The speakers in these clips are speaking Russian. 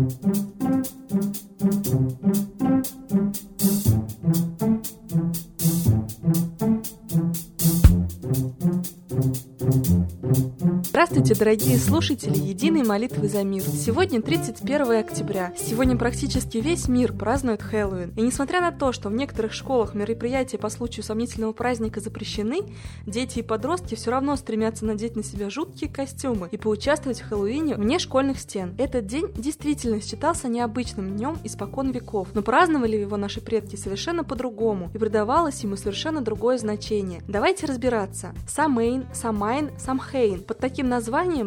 Здравствуйте, дорогие слушатели Единой молитвы за мир. Сегодня 31 октября. Сегодня практически весь мир празднует Хэллоуин. И несмотря на то, что в некоторых школах мероприятия по случаю сомнительного праздника запрещены, дети и подростки все равно стремятся надеть на себя жуткие костюмы и поучаствовать в Хэллоуине вне школьных стен. Этот день действительно считался необычным днем испокон веков, но праздновали его наши предки совершенно по-другому и придавалось ему совершенно другое значение. Давайте разбираться. Самейн, Самайн, Самхейн. Под таким названием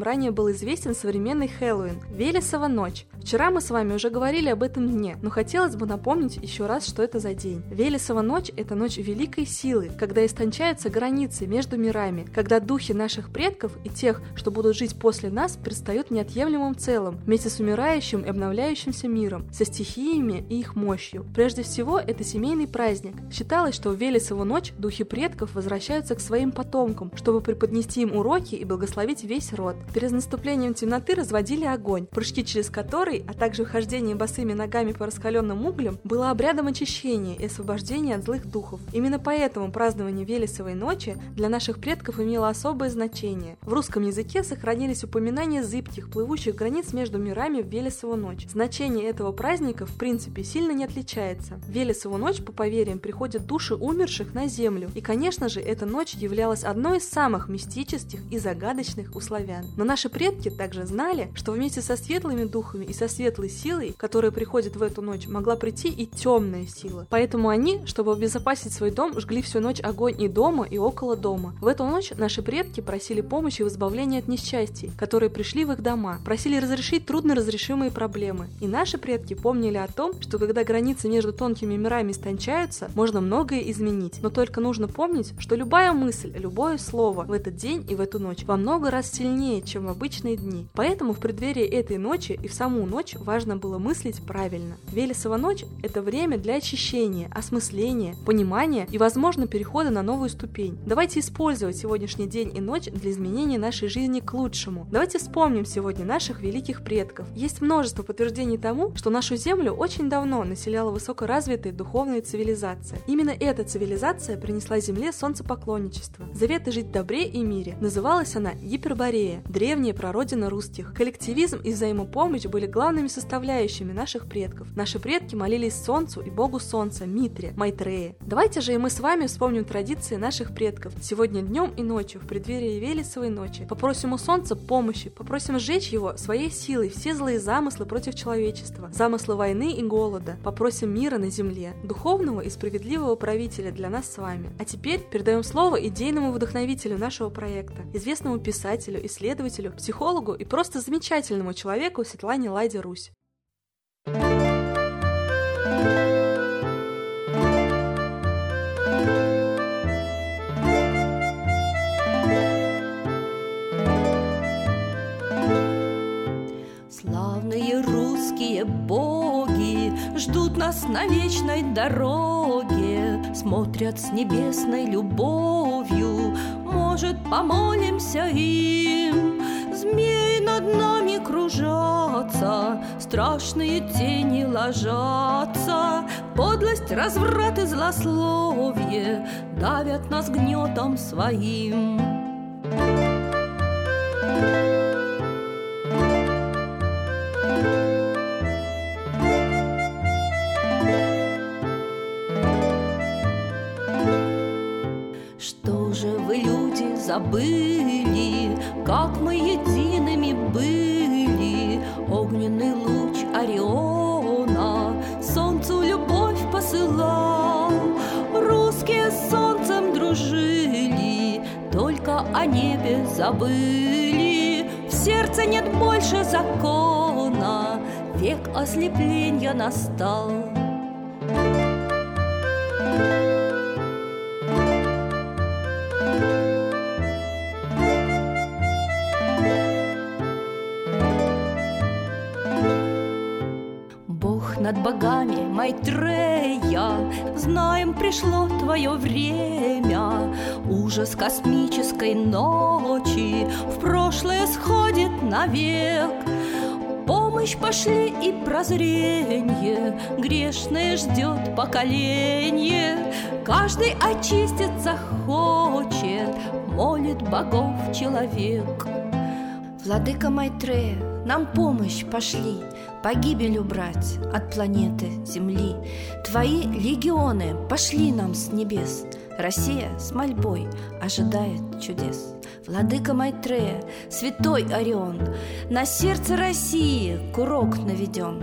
ранее был известен современный Хэллоуин – Велесова ночь. Вчера мы с вами уже говорили об этом дне, но хотелось бы напомнить еще раз, что это за день. Велесова ночь – это ночь великой силы, когда истончаются границы между мирами, когда духи наших предков и тех, что будут жить после нас, предстают неотъемлемым целым, вместе с умирающим и обновляющимся миром, со стихиями и их мощью. Прежде всего, это семейный праздник. Считалось, что в Велесову ночь духи предков возвращаются к своим потомкам, чтобы преподнести им уроки и благословить весь род. Перед наступлением темноты разводили огонь, прыжки через который, а также хождение босыми ногами по раскаленным углям, было обрядом очищения и освобождения от злых духов. Именно поэтому празднование Велесовой ночи для наших предков имело особое значение. В русском языке сохранились упоминания зыбких, плывущих границ между мирами в Велесову ночь. Значение этого праздника в принципе сильно не отличается. В Велесову ночь, по поверьям, приходят души умерших на землю. И, конечно же, эта ночь являлась одной из самых мистических и загадочных у славян. Но наши предки также знали, что вместе со светлыми духами и со светлой силой, которая приходит в эту ночь, могла прийти и темная сила. Поэтому они, чтобы обезопасить свой дом, жгли всю ночь огонь и дома, и около дома. В эту ночь наши предки просили помощи в избавлении от несчастий, которые пришли в их дома, просили разрешить трудноразрешимые проблемы. И наши предки помнили о том, что когда границы между тонкими мирами истончаются, можно многое изменить. Но только нужно помнить, что любая мысль, любое слово в этот день и в эту ночь во много раз сильнее, чем в обычные дни. Поэтому в преддверии этой ночи и в саму ночь важно было мыслить правильно. Велесова ночь – это время для очищения, осмысления, понимания и, возможно, перехода на новую ступень. Давайте использовать сегодняшний день и ночь для изменения нашей жизни к лучшему. Давайте вспомним сегодня наших великих предков. Есть множество подтверждений тому, что нашу Землю очень давно населяла высокоразвитая духовная цивилизация. Именно эта цивилизация принесла Земле солнцепоклонничество. Заветы жить добре и мире. Называлась она Гиперборея, древняя прародина русских. Коллективизм и взаимопомощь были главными составляющими наших предков. Наши предки молились Солнцу и Богу Солнца, Митре, Майтрея. Давайте же и мы с вами вспомним традиции наших предков. Сегодня днем и ночью, в преддверии Велесовой ночи, попросим у Солнца помощи, попросим сжечь его своей силой все злые замыслы против человечества, замыслы войны и голода, попросим мира на земле, духовного и справедливого правителя для нас с вами. А теперь передаем слово идейному вдохновителю нашего проекта, известному писателю, исследователю, психологу и просто замечательному человеку Светлане Ладе Русь. Славные русские боги Ждут нас на вечной дороге Смотрят с небесной любовью Может, помолимся им Страшные тени ложатся. Подлость, разврат и злословие Давят нас гнетом своим. Что же вы, люди, забыли, Как мы едиными были? Огненный луч Ориона Солнцу любовь посылал. Русские с солнцем дружили, Только о небе забыли. В сердце нет больше закона, Век ослепления настал. Бог над богами, Майтрея, Знаем, пришло твое время. Ужас космической ночи В прошлое сходит навек. Помощь пошли и прозрение Грешное ждет поколение Каждый очиститься хочет Молит богов человек Владыка Майтрея, нам помощь пошли Погибель убрать от планеты Земли Твои легионы пошли нам с небес Россия с мольбой ожидает чудес Владыка Майтрея, святой Орион, На сердце России курок наведен.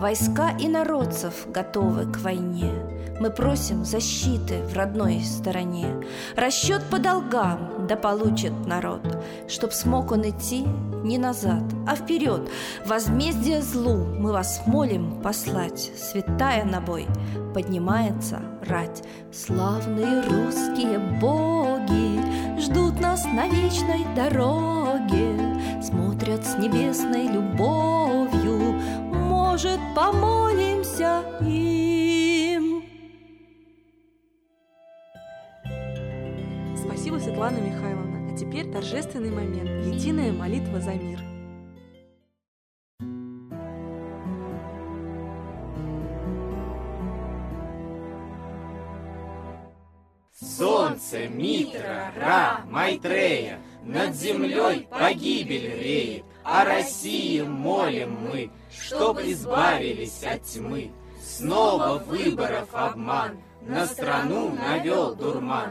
Войска и народцев готовы к войне. Мы просим защиты в родной стороне. Расчет по долгам да получит народ, Чтоб смог он идти не назад, а вперед. Возмездие злу мы вас молим послать, Святая на бой поднимается рать. Славные русские боги ждут нас на вечной дороге, смотрят с небесной любовью, может, помолимся им. Светлана Михайловна. А теперь торжественный момент. Единая молитва за мир. Солнце, Митра, Ра, Майтрея, Над землей погибель реет, О России молим мы, Чтоб избавились от тьмы. Снова выборов обман, На страну навел дурман.